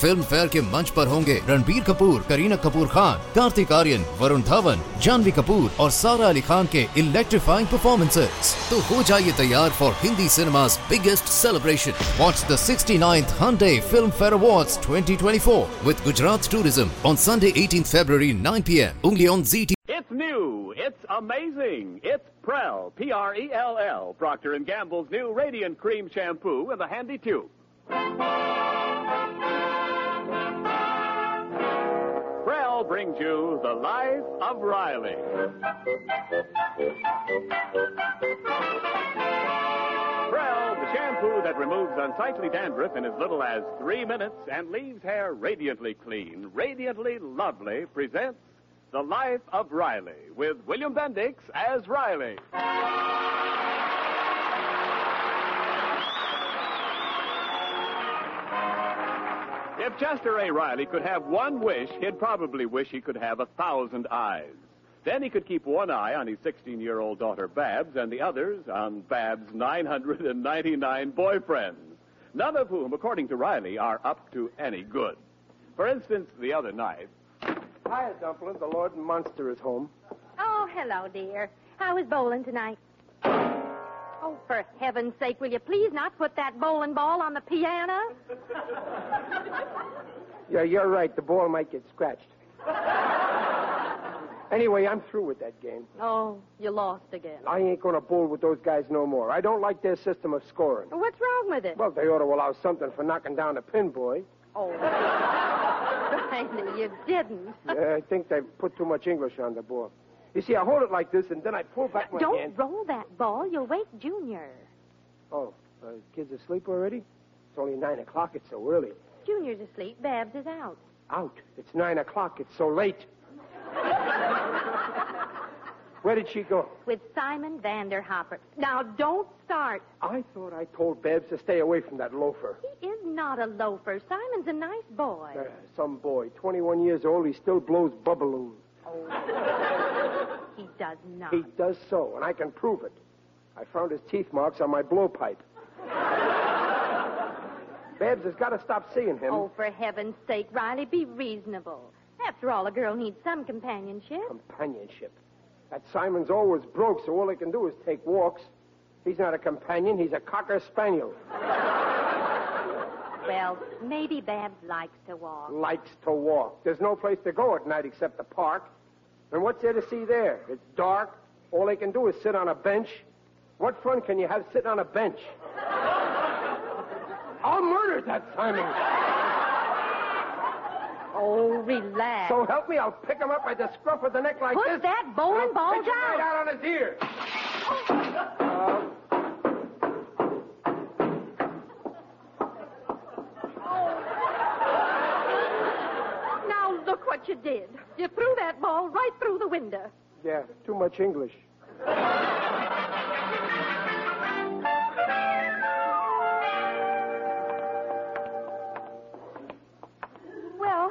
Film fair के मंच पर होंगे रणबीर कपूर करीना कपूर खान कार्तिक आर्यन वरुण धवन जानवी कपूर और सारा अली खान के इलेक्ट्रीफाइंग परफॉर्मेंसेस तो हो जाइए तैयार for Hindi cinema biggest celebration watch the sixty ninth Filmfare award twenty twenty four with Gujarat tourism on Sunday eighteen Feb nine P M only on G T It's amazing. It's Prell, P R E L L, Procter and Gamble's new Radiant Cream Shampoo with a handy tube. Prell brings you The Life of Riley. Prell, the shampoo that removes unsightly dandruff in as little as three minutes and leaves hair radiantly clean, radiantly lovely, presents The Life of Riley with William Bendix as Riley. If Chester A. Riley could have one wish, he'd probably wish he could have a thousand eyes. Then he could keep one eye on his 16 year old daughter Babs and the others on Babs' 999 boyfriends, none of whom, according to Riley, are up to any good. For instance, the other night, Hiya, Dumpling. The Lord and Monster is home. Oh, hello, dear. How is bowling tonight? Oh, for heaven's sake, will you please not put that bowling ball on the piano? Yeah, you're right. The ball might get scratched. anyway, I'm through with that game. Oh, you lost again. I ain't going to bowl with those guys no more. I don't like their system of scoring. What's wrong with it? Well, they ought to allow something for knocking down a pin, boy. Oh, Riley, you didn't. Yeah, I think they've put too much English on the ball. You see, I hold it like this, and then I pull back my Don't hand. roll that ball. You'll wake Junior. Oh, uh, kids asleep already? It's only nine o'clock. It's so early. Junior's asleep. Babs is out. Out. It's nine o'clock. It's so late. Where did she go? With Simon Vanderhopper. Now, don't start. I thought I told Babs to stay away from that loafer. He is not a loafer. Simon's a nice boy. Uh, some boy, 21 years old, he still blows bubballoons. He does not. He does so, and I can prove it. I found his teeth marks on my blowpipe. Babs has got to stop seeing him. Oh, for heaven's sake, Riley, be reasonable. After all, a girl needs some companionship. Companionship. That Simon's always broke, so all he can do is take walks. He's not a companion, he's a cocker spaniel. Well, maybe Babs likes to walk. Likes to walk. There's no place to go at night except the park. And what's there to see there? It's dark. All they can do is sit on a bench. What fun can you have sitting on a bench? I'll murder that Simon. Oh, relax. So help me, I'll pick him up by the scruff of the neck like Put this. Put that bowling and ball pitch it right out on his ear. Now, look what you did. You threw that ball right through the window. Yeah, too much English. Well,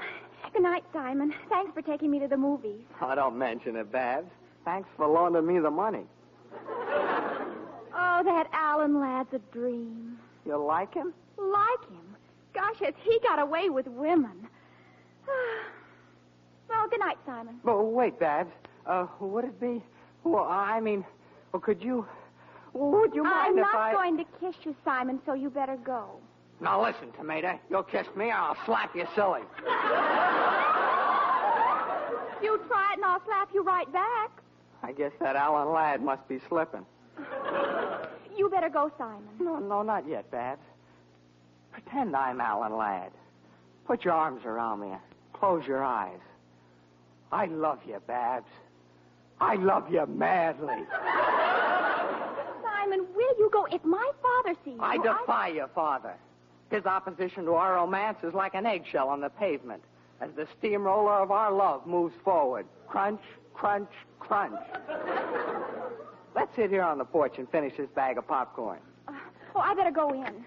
good night, Simon. Thanks for taking me to the movies. Oh, don't mention it, Babs. Thanks for loaning me the money. Oh, that Alan Ladd's a dream. You like him? Like him. Gosh, has he got away with women? well, good night, Simon. Oh, wait, Babs. Uh, would it be? Well, I mean, well, could you? Would you mind I'm if not I? going to kiss you, Simon, so you better go. Now listen, Tomato. You'll kiss me, or I'll slap you silly. You try it, and I'll slap you right back. I guess that Alan Ladd must be slipping. You better go, Simon. No, no, not yet, Babs. Pretend I'm Alan Ladd. Put your arms around me. Close your eyes. I love you, Babs. I love you madly. Simon, will you go? If my father sees you, I defy your father. His opposition to our romance is like an eggshell on the pavement as the steamroller of our love moves forward. Crunch, crunch, crunch. Let's sit here on the porch and finish this bag of popcorn. Uh, oh, I better go in.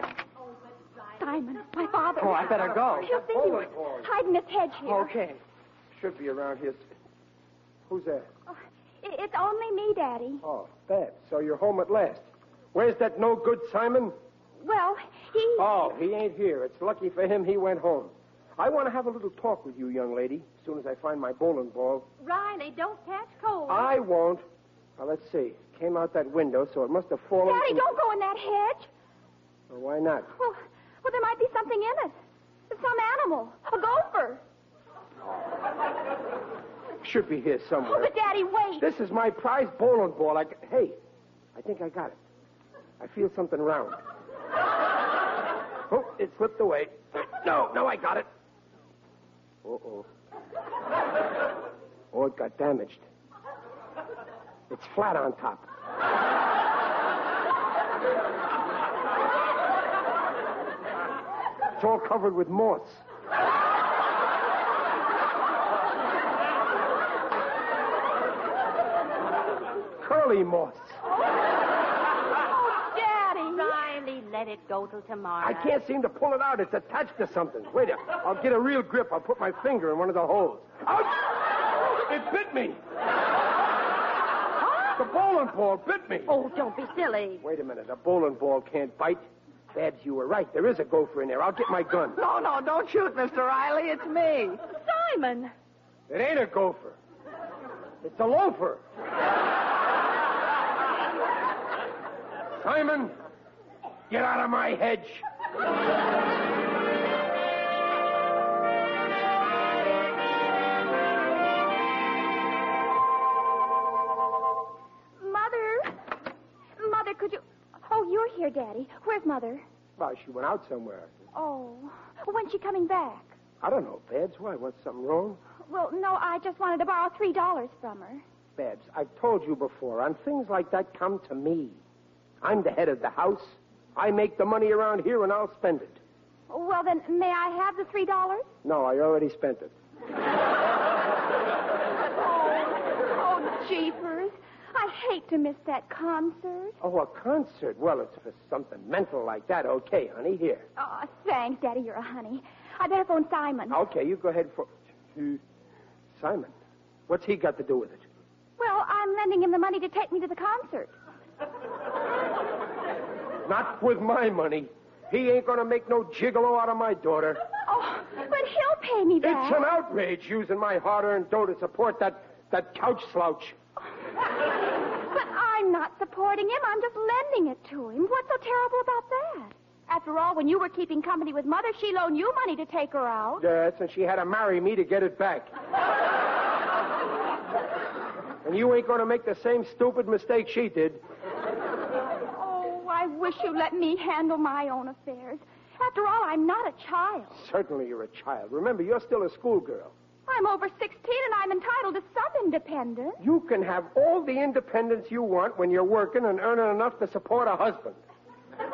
Simon, my father. Oh, I better go. He'll think you were hiding his hedge here. Okay. Should be around here. Who's that? Oh, it's only me, Daddy. Oh, Babs. So you're home at last. Where's that no good Simon? Well, he. Oh, he ain't here. It's lucky for him he went home. I want to have a little talk with you, young lady, as soon as I find my bowling ball. Riley, don't catch cold. I won't. Now, let's see. Came out that window, so it must have fallen. Daddy, from- don't go in that hedge. Well, why not? Well, well, there might be something in it. Some animal. A gopher. Should be here Oh, somewhere. but Daddy, wait. This is my prize bowling ball. I... Hey, I think I got it. I feel something round. Oh, it slipped away. No, no, I got it. Uh-oh. Oh, it got damaged. It's flat on top. It's all covered with moss. Curly moss. Oh, Daddy. Riley, let it go till tomorrow. I can't seem to pull it out. It's attached to something. Wait a I'll get a real grip. I'll put my finger in one of the holes. Ouch! It bit me. The bowling ball bit me. Oh, don't be silly. Wait a minute. A bowling ball can't bite. Babs, you were right. There is a gopher in there. I'll get my gun. No, no, don't shoot, Mr. Riley. It's me. Simon. It ain't a gopher. It's a loafer. Simon, get out of my hedge. Mother. Mother, could you. Oh, you're here, Daddy. Where's Mother? Well, she went out somewhere. Oh. When's she coming back? I don't know, Babs. Why? What's something wrong? Well, no, I just wanted to borrow three dollars from her. Babs, I've told you before, on things like that, come to me. I'm the head of the house. I make the money around here, and I'll spend it. Well, then, may I have the three dollars? No, I already spent it. Oh, oh, jeepers. I hate to miss that concert. Oh, a concert? Well, it's for something mental like that. Okay, honey, here. Oh, thanks, Daddy. You're a honey. I better phone Simon. Okay, you go ahead for. Simon, what's he got to do with it? Well, I'm lending him the money to take me to the concert. Not with my money. He ain't gonna make no gigolo out of my daughter. Oh, but he'll pay me back. It's an outrage using my hard-earned dough to support that that couch slouch. But I'm not supporting him. I'm just lending it to him. What's so terrible about that? After all, when you were keeping company with Mother, she loaned you money to take her out. Yes, and she had to marry me to get it back. and you ain't gonna make the same stupid mistake she did. I wish you'd let me handle my own affairs. After all, I'm not a child. Certainly you're a child. Remember, you're still a schoolgirl. I'm over 16 and I'm entitled to some independence. You can have all the independence you want when you're working and earning enough to support a husband. but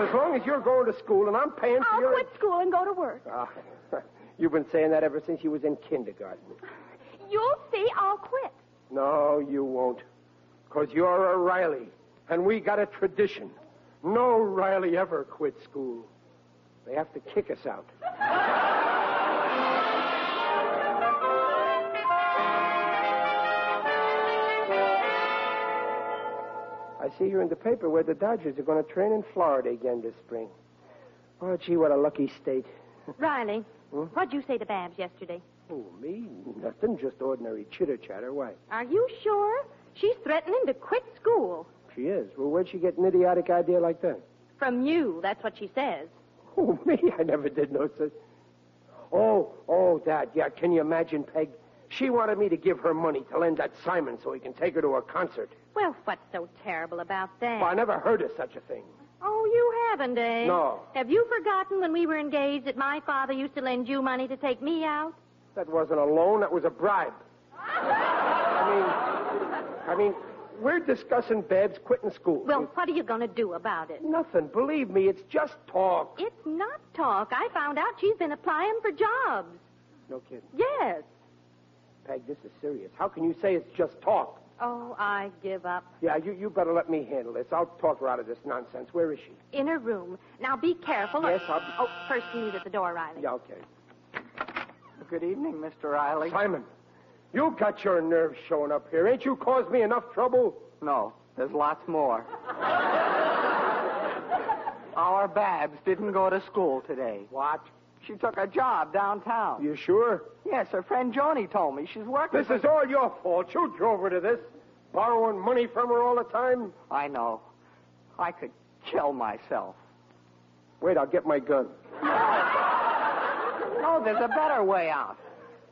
as long as you're going to school and I'm paying for I'll your... quit school and go to work. Ah, you've been saying that ever since you was in kindergarten. You'll see, I'll quit. No, you won't. Because you're a Riley, and we got a tradition. No Riley ever quit school. They have to kick us out. I see you're in the paper where the Dodgers are going to train in Florida again this spring. Oh, gee, what a lucky state. Riley, Hmm? what'd you say to Babs yesterday? Oh, me? Nothing, just ordinary chitter chatter. Why? Are you sure? She's threatening to quit school. She is. Well, where'd she get an idiotic idea like that? From you, that's what she says. Oh, me? I never did know such. Oh, oh, that. Yeah, can you imagine, Peg? She wanted me to give her money to lend that Simon so he can take her to a concert. Well, what's so terrible about that? Well, I never heard of such a thing. Oh, you haven't, eh? No. Have you forgotten when we were engaged that my father used to lend you money to take me out? That wasn't a loan, that was a bribe. I mean, I mean, we're discussing Babs quitting school. Well, what are you going to do about it? Nothing. Believe me, it's just talk. It's not talk. I found out she's been applying for jobs. No kidding. Yes. Peg, this is serious. How can you say it's just talk? Oh, I give up. Yeah, you, you better let me handle this. I'll talk her out of this nonsense. Where is she? In her room. Now be careful. Yes, I'll be- Oh, first you meet at the door, Riley. Yeah, okay. Good evening, Mr. Riley. Simon, You got your nerves showing up here. Ain't you caused me enough trouble? No, there's lots more. Our Babs didn't go to school today. What? She took a job downtown. You sure? Yes, her friend Joni told me. She's working. This is all your fault. You drove her to this. Borrowing money from her all the time. I know. I could kill myself. Wait, I'll get my gun. No, there's a better way out.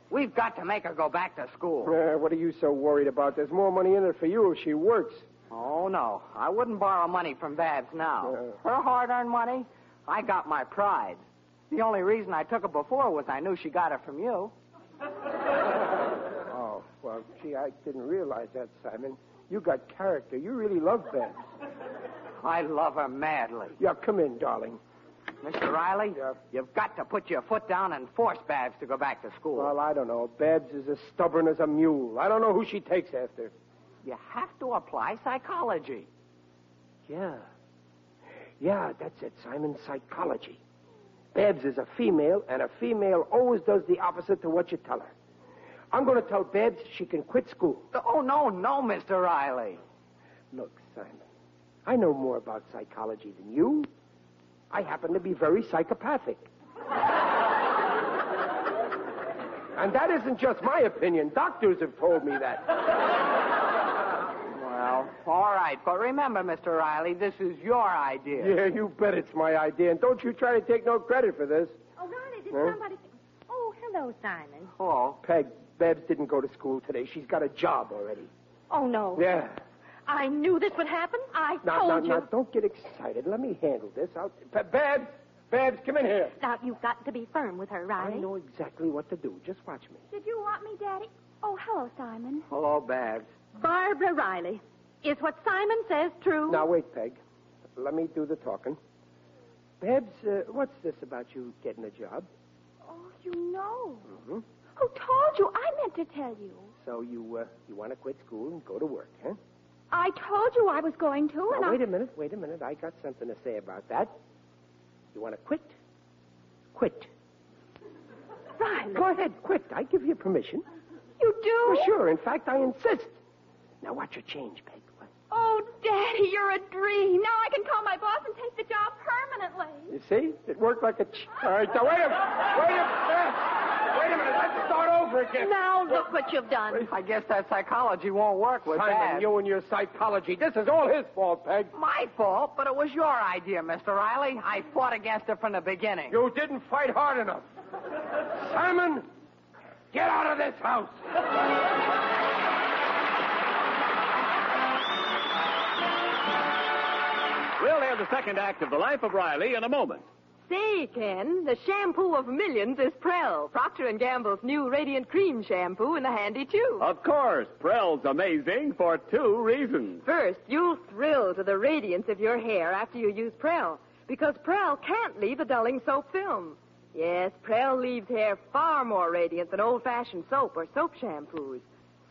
We've got to make her go back to school. Uh, what are you so worried about? There's more money in it for you if she works. Oh, no. I wouldn't borrow money from Babs now. Her hard earned money, I got my pride. The only reason I took it before was I knew she got it from you. Oh, well, gee, I didn't realize that, Simon. You got character. You really love Babs. I love her madly. Yeah, come in, darling. Mr. Riley, you've got to put your foot down and force Babs to go back to school. Well, I don't know. Babs is as stubborn as a mule. I don't know who she takes after. you have to apply psychology. Yeah. Yeah, that's it, Simon. Psychology. Babs is a female, and a female always does the opposite to what you tell her. I'm going to tell Babs she can quit school. Oh, no, no, Mr. Riley. Look, Simon, I know more about psychology than you. I happen to be very psychopathic. and that isn't just my opinion. Doctors have told me that. Well, all right. But remember, Mr. Riley, this is your idea. Yeah, you bet it's my idea. And don't you try to take no credit for this. Oh, Riley, did Huh? somebody... Oh, hello, Simon. Oh, Peg, Babs didn't go to school today. She's got a job already. Oh, no. Yeah. I knew this would happen. I Now, told now, you. now, don't get excited. Let me handle this. I'll... Ba- Babs! Babs, come in here. Now, you've got to be firm with her, Riley. I know exactly what to do. Just watch me. Did you want me, Daddy? Oh, hello, Simon. hello, Babs. Barbara Riley. Is what Simon says true? Now, wait, Peg. Let me do the talking. Babs, uh, what's this about you getting a job? Oh, you know. Mhm. Who told you? I meant to tell you. So you uh, you want to quit school and go to work, huh? I told you I was going to, and Now, I... wait a minute, wait a minute. I got something to say about that. You want to quit? Quit. Riley. Go ahead, quit. I give you permission. You do? Well, sure. In fact, I insist. Now, watch your change, Peg. What? Oh, Daddy, you're a dream. Now I can call my boss and take the job permanently. You see? It worked like a... Ch- All right, now, wait a minute. Wait a minute. Wait a minute. Let's start over again. Now look what you've done. I guess that psychology won't work with Simon, Babs. you and your psychology. This is all his fault, Peg. My fault, but it was your idea, Mr. Riley. I fought against it from the beginning. You didn't fight hard enough. Simon, get out of this house. We'll hear the second act of The Life of Riley in a moment. Say, Ken, the shampoo of millions is Prell, Procter & Gamble's new Radiant Cream shampoo in the handy tube. Of course, Prell's amazing for two reasons. First, you'll thrill to the radiance of your hair after you use Prell, because Prell can't leave a dulling soap film. Yes, Prell leaves hair far more radiant than old-fashioned soap or soap shampoos.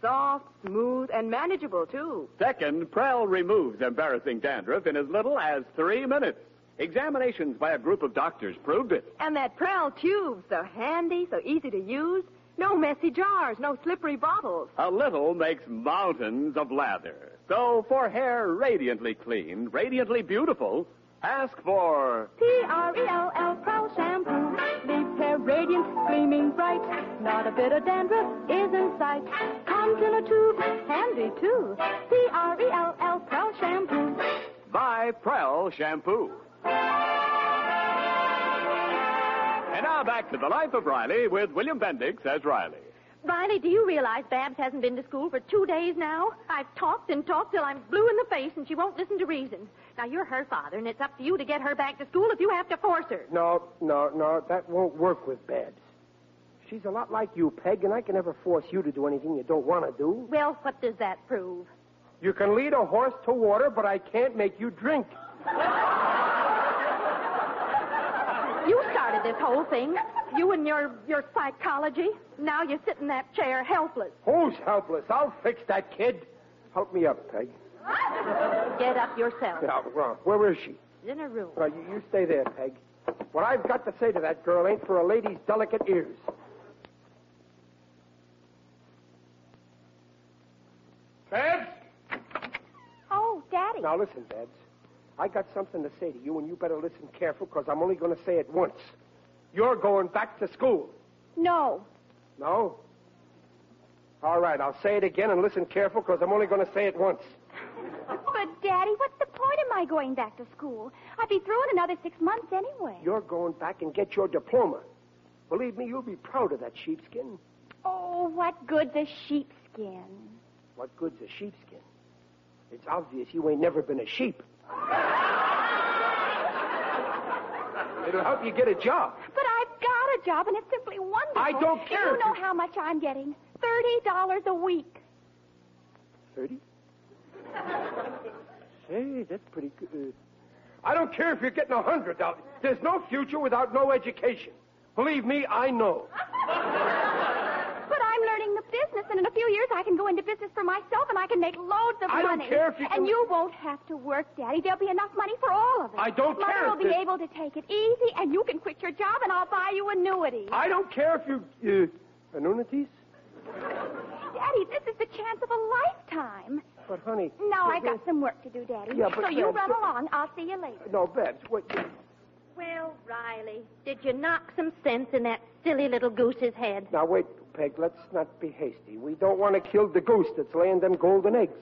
Soft, smooth, and manageable, too. Second, Prell removes embarrassing dandruff in as little as three minutes. Examinations by a group of doctors proved it. And that Prell tube, so handy, so easy to use. No messy jars, no slippery bottles. A little makes mountains of lather. So for hair radiantly clean, radiantly beautiful, ask for P-R-E-L-L Prell shampoo leaves hair radiant, gleaming bright. Not a bit of dandruff is in sight. Comes in a tube, handy too. P-R-E-L-L Prell shampoo. by Prell Shampoo. And now back to the life of Riley with William Bendix as Riley. Riley, do you realize Babs hasn't been to school for two days now? I've talked and talked till I'm blue in the face, and she won't listen to reason. Now, you're her father, and it's up to you to get her back to school if you have to force her. No, no, no. That won't work with Babs. She's a lot like you, Peg, and I can never force you to do anything you don't want to do. Well, what does that prove? You can lead a horse to water, but I can't make you drink. You started this whole thing. You and your, your psychology. Now you sit in that chair helpless. Who's helpless? I'll fix that kid. Help me up, Peg. Get up yourself. Now, where is she? In a room. Well, you, you stay there, Peg. What I've got to say to that girl ain't for a lady's delicate ears. Babs! Oh, Daddy. Now listen, Babs. I got something to say to you, and you better listen careful, because I'm only going to say it once. You're going back to school. No. No? All right, I'll say it again and listen careful, because I'm only going to say it once. But, Daddy, what's the point of my going back to school? I'd be through in another six months anyway. You're going back and get your diploma. Believe me, you'll be proud of that sheepskin. Oh, what good's a sheepskin? What good's a sheepskin? It's obvious you ain't never been a sheep. It'll help you get a job. But I've got a job, and it's simply wonderful. I don't care You know how much I'm getting? Thirty dollars a week. Thirty? Say, that's pretty good. I don't care if you're getting a hundred dollars. There's no future without no education. Believe me, I know. But I'm learning the business, and in a few years I can go into business for myself, and I can make loads of I don't money. care if you can- And you won't have to work, Daddy. There'll be enough money for all of us. I don't Mother care will if be able to take it easy, and you can quit your job, and I'll buy you annuities. I don't care if you. Uh, annuities? Daddy, this is the chance of a lifetime. But, honey. Now I've got some work to do, Daddy. Yeah, but so you Babs, run along. I'll see you later. No, Babs, what. Well, Riley, did you knock some sense in that silly little goose's head? Now, wait, Peg, let's not be hasty. We don't want to kill the goose that's laying them golden eggs.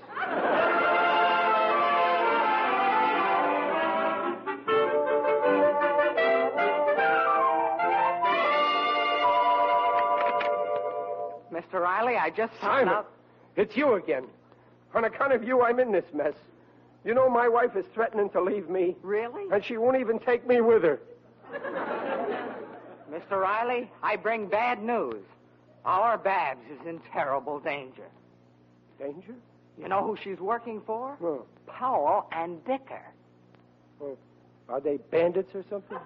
Mr. Riley, I just found Simon, out. it's you again. On account of you, I'm in this mess. You know, my wife is threatening to leave me, Really? and she won't even take me with her. Mr. Riley, I bring bad news. Our Babs is in terrible danger. Danger? You know who she's working for? Oh, Powell and Dicker. oh. Are they bandits or something?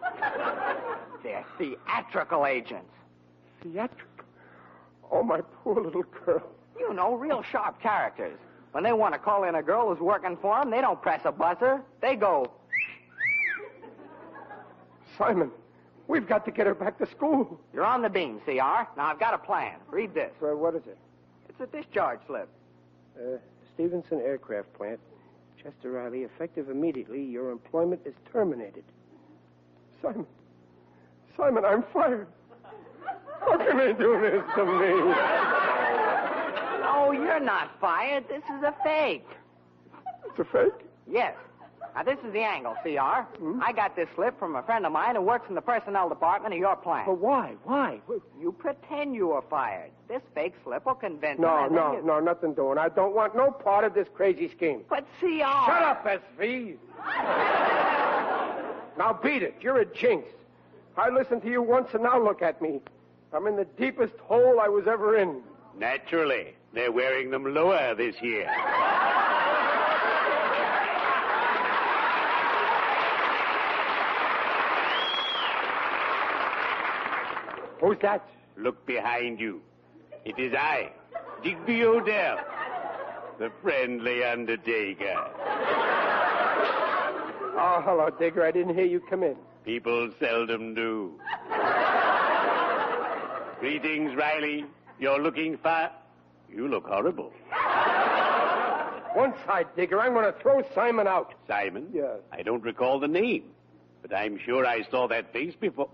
They're theatrical agents. Theatrical. Oh, my poor little girl. You know, real sharp characters. When they want to call in a girl who's working for them, they don't press a buzzer. They go, Simon, we've got to get her back to school. You're on the beam, CR. Now, I've got a plan. Read this. So, what is it? It's a discharge slip. Uh, Stevenson Aircraft Plant. Chester Riley, effective immediately, your employment is terminated. Simon. Simon, I'm fired. How can they do this to me? Oh, you're not fired. This is a fake. It's a fake? Yes. Now, this is the angle, CR. Hmm? I got this slip from a friend of mine who works in the personnel department of your plant. But why? Why? You pretend you were fired. This fake slip will convince No, him. and then no, you- no, nothing doing. I don't want no part of this crazy scheme. But CR. Shut up, SV. now beat it. You're a jinx. I listened to you once, and now look at me. I'm in the deepest hole I was ever in. Naturally. They're wearing them lower this year. Who's that? Look behind you. It is I, Digby O'Dell, the friendly undertaker. Oh, hello, Digger. I didn't hear you come in. People seldom do. Greetings, Riley. You're looking fat. You look horrible. One side, Digger. I'm going to throw Simon out. Simon? Yes. I don't recall the name, but I'm sure I saw that face before.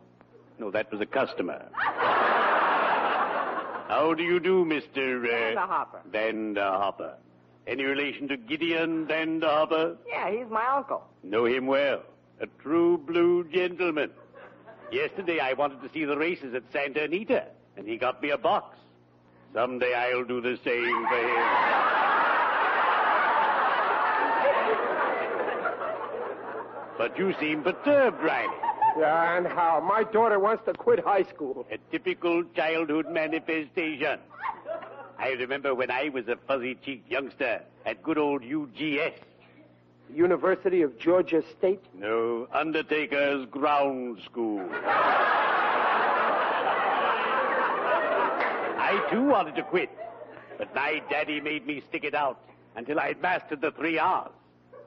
No, that was a customer. How do you do, Mr. Uh, Vanderhopper. Vanderhopper? Any relation to Gideon Vanderhopper? Yeah, he's my uncle. Know him well. A true blue gentleman. Yesterday I wanted to see the races at Santa Anita, and he got me a box. Someday I'll do the same for him. But you seem perturbed, Riley. Yeah, and how? My daughter wants to quit high school. A typical childhood manifestation. I remember when I was a fuzzy-cheeked youngster at good old UGS. University of Georgia State. No, Undertaker's Ground School. I too wanted to quit, but my daddy made me stick it out until I'd mastered the three R's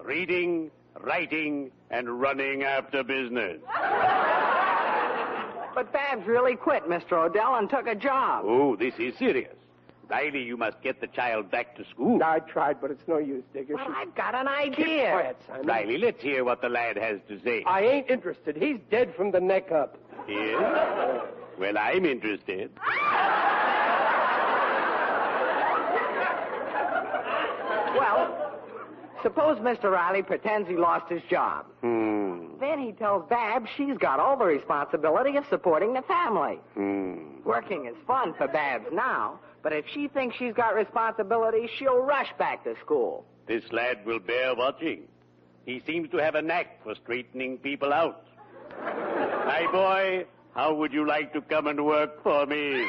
reading, writing, and running after business. But Babs really quit, Mr. O'Dell, and took a job. Oh, this is serious. Riley, you must get the child back to school. I tried, but it's no use, Digger. Well, She- I've got an Keep idea. quiet, Simon. Riley, let's hear what the lad has to say. I ain't interested. He's dead from the neck up. Yes? Well, I'm interested. Well, suppose Mr. Riley pretends he lost his job. Hmm. Then he tells Bab she's got all the responsibility of supporting the family. Hmm. Working is fun for Babs now, but if she thinks she's got responsibility, she'll rush back to school. This lad will bear watching. He seems to have a knack for straightening people out. My boy, how would you like to come and work for me?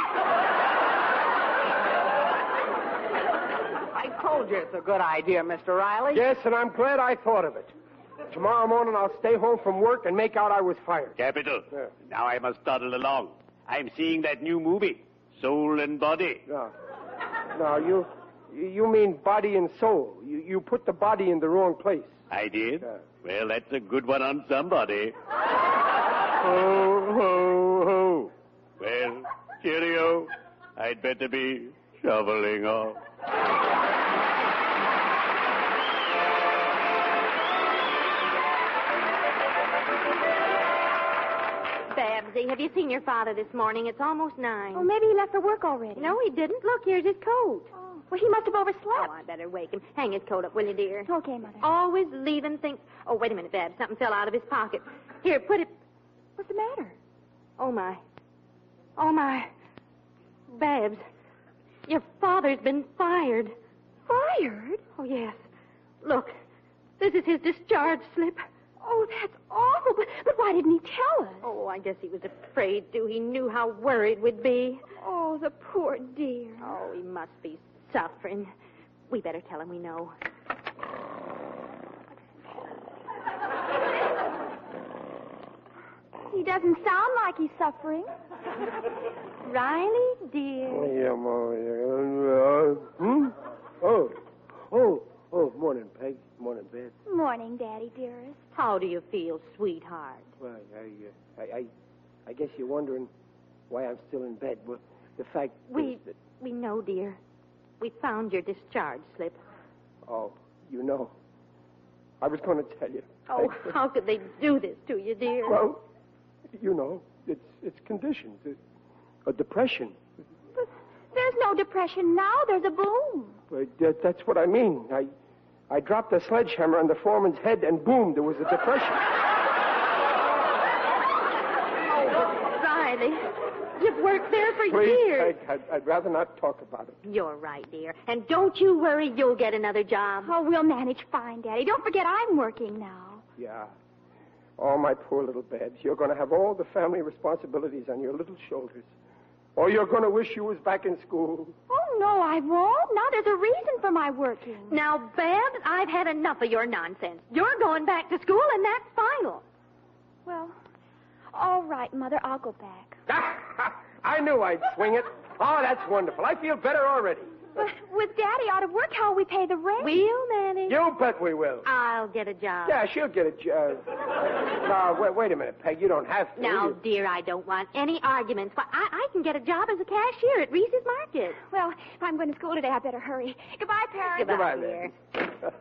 I told you it's a good idea, Mr. Riley. Yes, and I'm glad I thought of it. Tomorrow morning I'll stay home from work and make out I was fired. Capital. Yeah. Now I must toddle along. I'm seeing that new movie, Soul and Body. No. No, you you mean body and soul. You you put the body in the wrong place. I did? Yeah. Well, that's a good one on somebody. Ho, ho, ho. Well, cheerio. I'd better be shoveling off. Have you seen your father this morning? It's almost nine. Oh, maybe he left for work already. No, he didn't. Look, here's his coat. Oh, well, he must have overslept. Oh, I better wake him. Hang his coat up, will you, dear? Okay, Mother. Always leaving things. Oh, wait a minute, Babs. Something fell out of his pocket. Here, put it. What's the matter? Oh, my. Oh, my. Babs, your father's been fired. Fired? Oh, yes. Look, this is his discharge slip. Oh, that's awful. But, but why didn't he tell us? Oh, I guess he was afraid to. He knew how worried we'd be. Oh, the poor dear. Oh, he must be suffering. We better tell him we know. He doesn't sound like he's suffering. Riley, dear. Yeah, Mom. Uh, hmm? Oh, oh, oh. Morning, Peg. Morning, Beth. Morning, Daddy, dearest. How do you feel, sweetheart? Well, I, uh, I, I, I guess you're wondering why I'm still in bed. Well, the fact We is that, we know, dear. We found your discharge slip. oh, you know, I was going to tell you. Oh, Peg. how could they do this to you, dear? Well, you know, it's it's conditions, it, a depression. But there's no depression now. There's a boom. But that, that's what I mean. I, I dropped a sledgehammer on the foreman's head, and boom, there was a depression. Oh, Riley, you've worked there for Please, years. Peg, I'd, I'd rather not talk about it. You're right, dear. And don't you worry, you'll get another job. Oh, we'll manage fine, Daddy. Don't forget I'm working now. Yeah. Oh, my poor little Babs, you're going to have all the family responsibilities on your little shoulders. Or you're going to wish you was back in school. Oh, no, I won't. Now there's a reason for my working. Now, Babs, I've had enough of your nonsense. You're going back to school, and that's final. Well, all right, Mother. I'll go back. I knew I'd swing it. Oh, that's wonderful. I feel better already. But with Daddy out of work, how'll we pay the rent? We'll manage. You bet we will. I'll get a job. Yeah, she'll get a job. now, wait, wait a minute, Peg. You don't have to. Now, You- dear, I don't want any arguments. Why, I, I can get a job as a cashier at Reese's Market. Well, if I'm going to school today, I better hurry. Goodbye, Parents. Goodbye. Goodbye, dear. dear.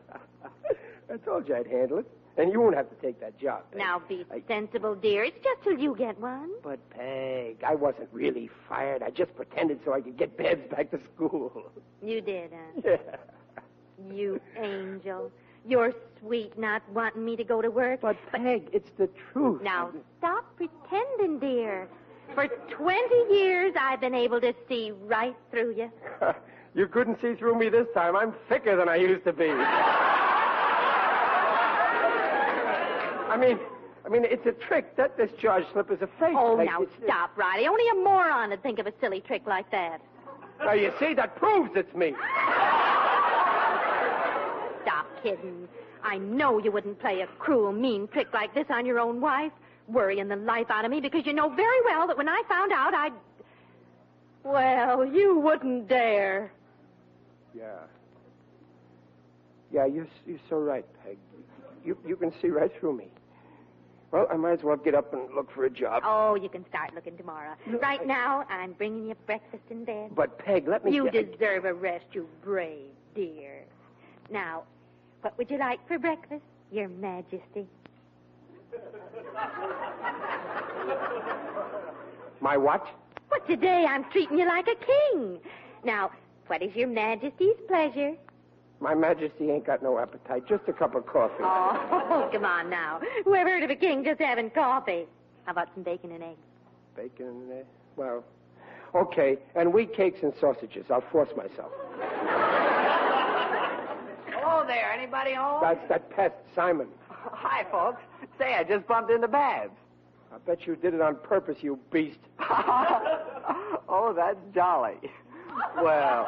I told you I'd handle it. And you won't have to take that job. Peg. Now, be I- sensible, dear. It's just till you get one. But, Peg, I wasn't really fired. I just pretended so I could get Babs back to school. You did, huh? Yeah. You angel. You're sweet not wanting me to go to work. But, Peg, it's the truth. Now, stop pretending, dear. For 20 years, I've been able to see right through you. you couldn't see through me this time. I'm thicker than I used to be. I mean, I mean, it's a trick. That discharge slip is a fake. Oh, Peg. now It's- stop, Riley. Only a moron would think of a silly trick like that. Now, you see, that proves it's me. Stop kidding. I know you wouldn't play a cruel, mean trick like this on your own wife, worrying the life out of me because you know very well that when I found out, I'd. Well, you wouldn't dare. Yeah. Yeah, you're, you're so right, Peg. You, you can see right through me. Well, I might as well get up and look for a job. Oh, you can start looking tomorrow. Right now, I'm bringing you breakfast in bed. But, Peg, let me... You get- deserve a rest, you brave dear. Now, what would you like for breakfast, Your Majesty? My what? Well, today I'm treating you like a king. Now, what is Your Majesty's pleasure? My Majesty ain't got no appetite. Just a cup of coffee. Oh, come on now. Who ever heard of a king just having coffee? How about some bacon and eggs? Bacon and eggs? Well, okay. And wheat cakes and sausages. I'll force myself. Hello there. Anybody home? That's that pest, Simon. Oh, hi, folks. Say, I just bumped into Babs. I bet you did it on purpose, you beast. oh, that's jolly. Well,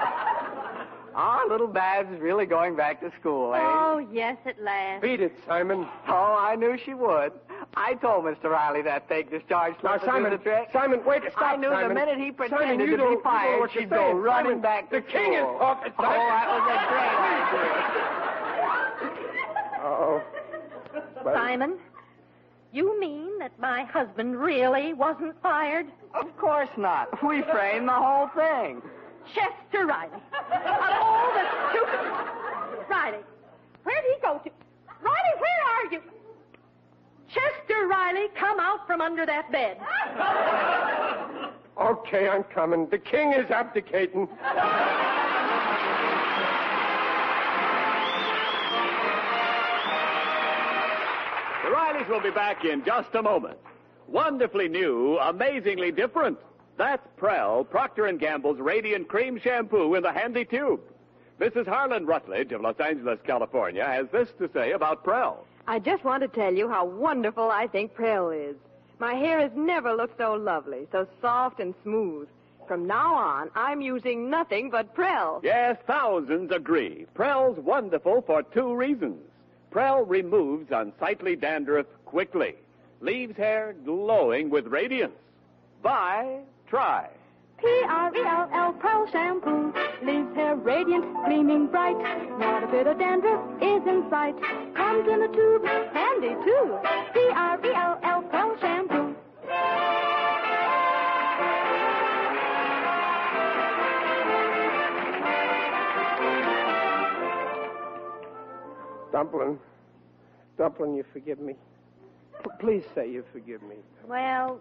our little Babs is really going back to school, eh? Oh, yes, at last. Beat it, Simon. Oh, I knew she would. I told Mr. Riley that fake discharge Now, slip would do Simon, the trick. Simon, wait, stop, I knew Simon. the minute he Simon, pretended you to don't- you be don't know fired, what you're she'd go saying. running Simon, back to the king is school. talking, Oh, Simon. that was a great idea. Oh. Well, Simon, you mean that my husband really wasn't fired? Of course not. We framed the whole thing. Chester Riley. Of all the stupid... Riley, where'd he go to? Riley, where are you? Chester Riley, come out from under that bed. Okay, I'm coming. The king is abdicating. The Rileys will be back in just a moment. Wonderfully new, amazingly different. That's Prell, Procter & Gamble's Radiant Cream Shampoo in the handy tube. Mrs. Harlan Rutledge of Los Angeles, California, has this to say about Prell. I just want to tell you how wonderful I think Prell is. My hair has never looked so lovely, so soft and smooth. From now on, I'm using nothing but Prell. Yes, thousands agree. Prell's wonderful for two reasons. Prell removes unsightly dandruff quickly, leaves hair glowing with radiance. Buy, try. P-R-E-L-L Prell Shampoo leaves hair radiant, gleaming bright. Not a bit of dandruff is in sight. Comes in a tube, handy too. P-R-E-L-L Prell Shampoo. Dumpling. Dumpling, you forgive me. P- please say you forgive me. Well,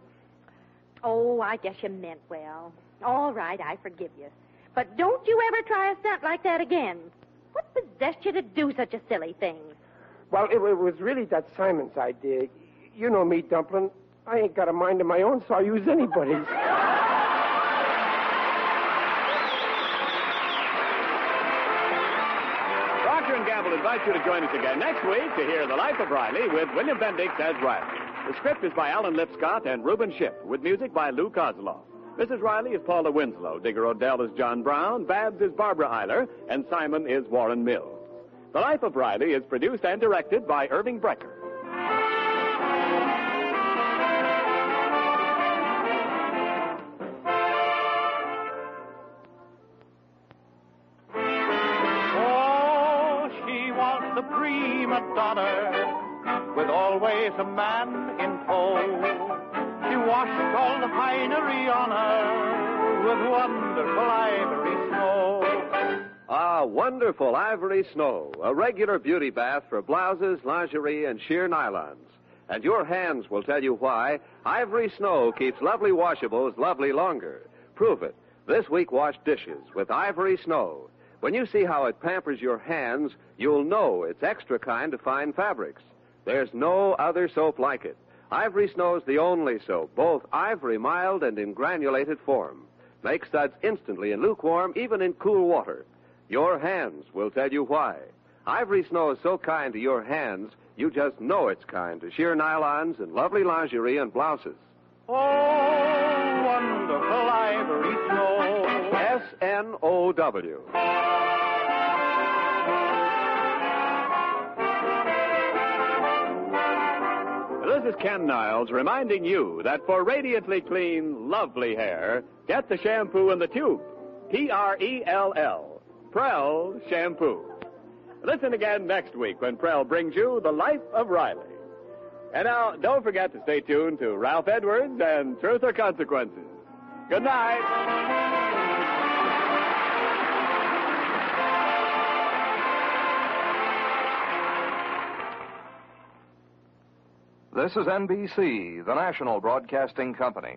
oh, I guess you meant well. All right, I forgive you. But don't you ever try a stunt like that again. What possessed you to do such a silly thing? Well, it, it was really that Simon's idea. You know me, Dumpling. I ain't got a mind of my own, so I'll use anybody's. Procter & Gamble invites you to join us again next week to hear The Life of Riley with William Bendix as Riley. The script is by Alan Lipscott and Reuben Schiff, with music by Lou Kozloff. Mrs. Riley is Paula Winslow, Digger O'Dell is John Brown, Babs is Barbara Eiler, and Simon is Warren Mills. The Life of Riley is produced and directed by Irving Brecker. Oh, she was the prima donna, with always a man wonderful ivory snow. A regular beauty bath for blouses, lingerie, and sheer nylons. And your hands will tell you why Ivory Snow keeps lovely washables lovely longer. Prove it. This week wash dishes with Ivory Snow. When you see how it pampers your hands, you'll know it's extra kind of fine fabrics. There's no other soap like it. Ivory Snow's the only soap, both ivory mild and in granulated form. Makes suds instantly in lukewarm, even in cool water. Your hands will tell you why. Ivory Snow is so kind to your hands, you just know it's kind to sheer nylons and lovely lingerie and blouses. Oh, wonderful ivory snow. S N O W. This is Ken Niles reminding you that for radiantly clean, lovely hair, get the shampoo in the tube. P R E L L. Prell Shampoo. Listen again next week when Prell brings you The Life of Riley. And now, don't forget to stay tuned to Ralph Edwards and Truth or Consequences. Good night. This is NBC, the national broadcasting company.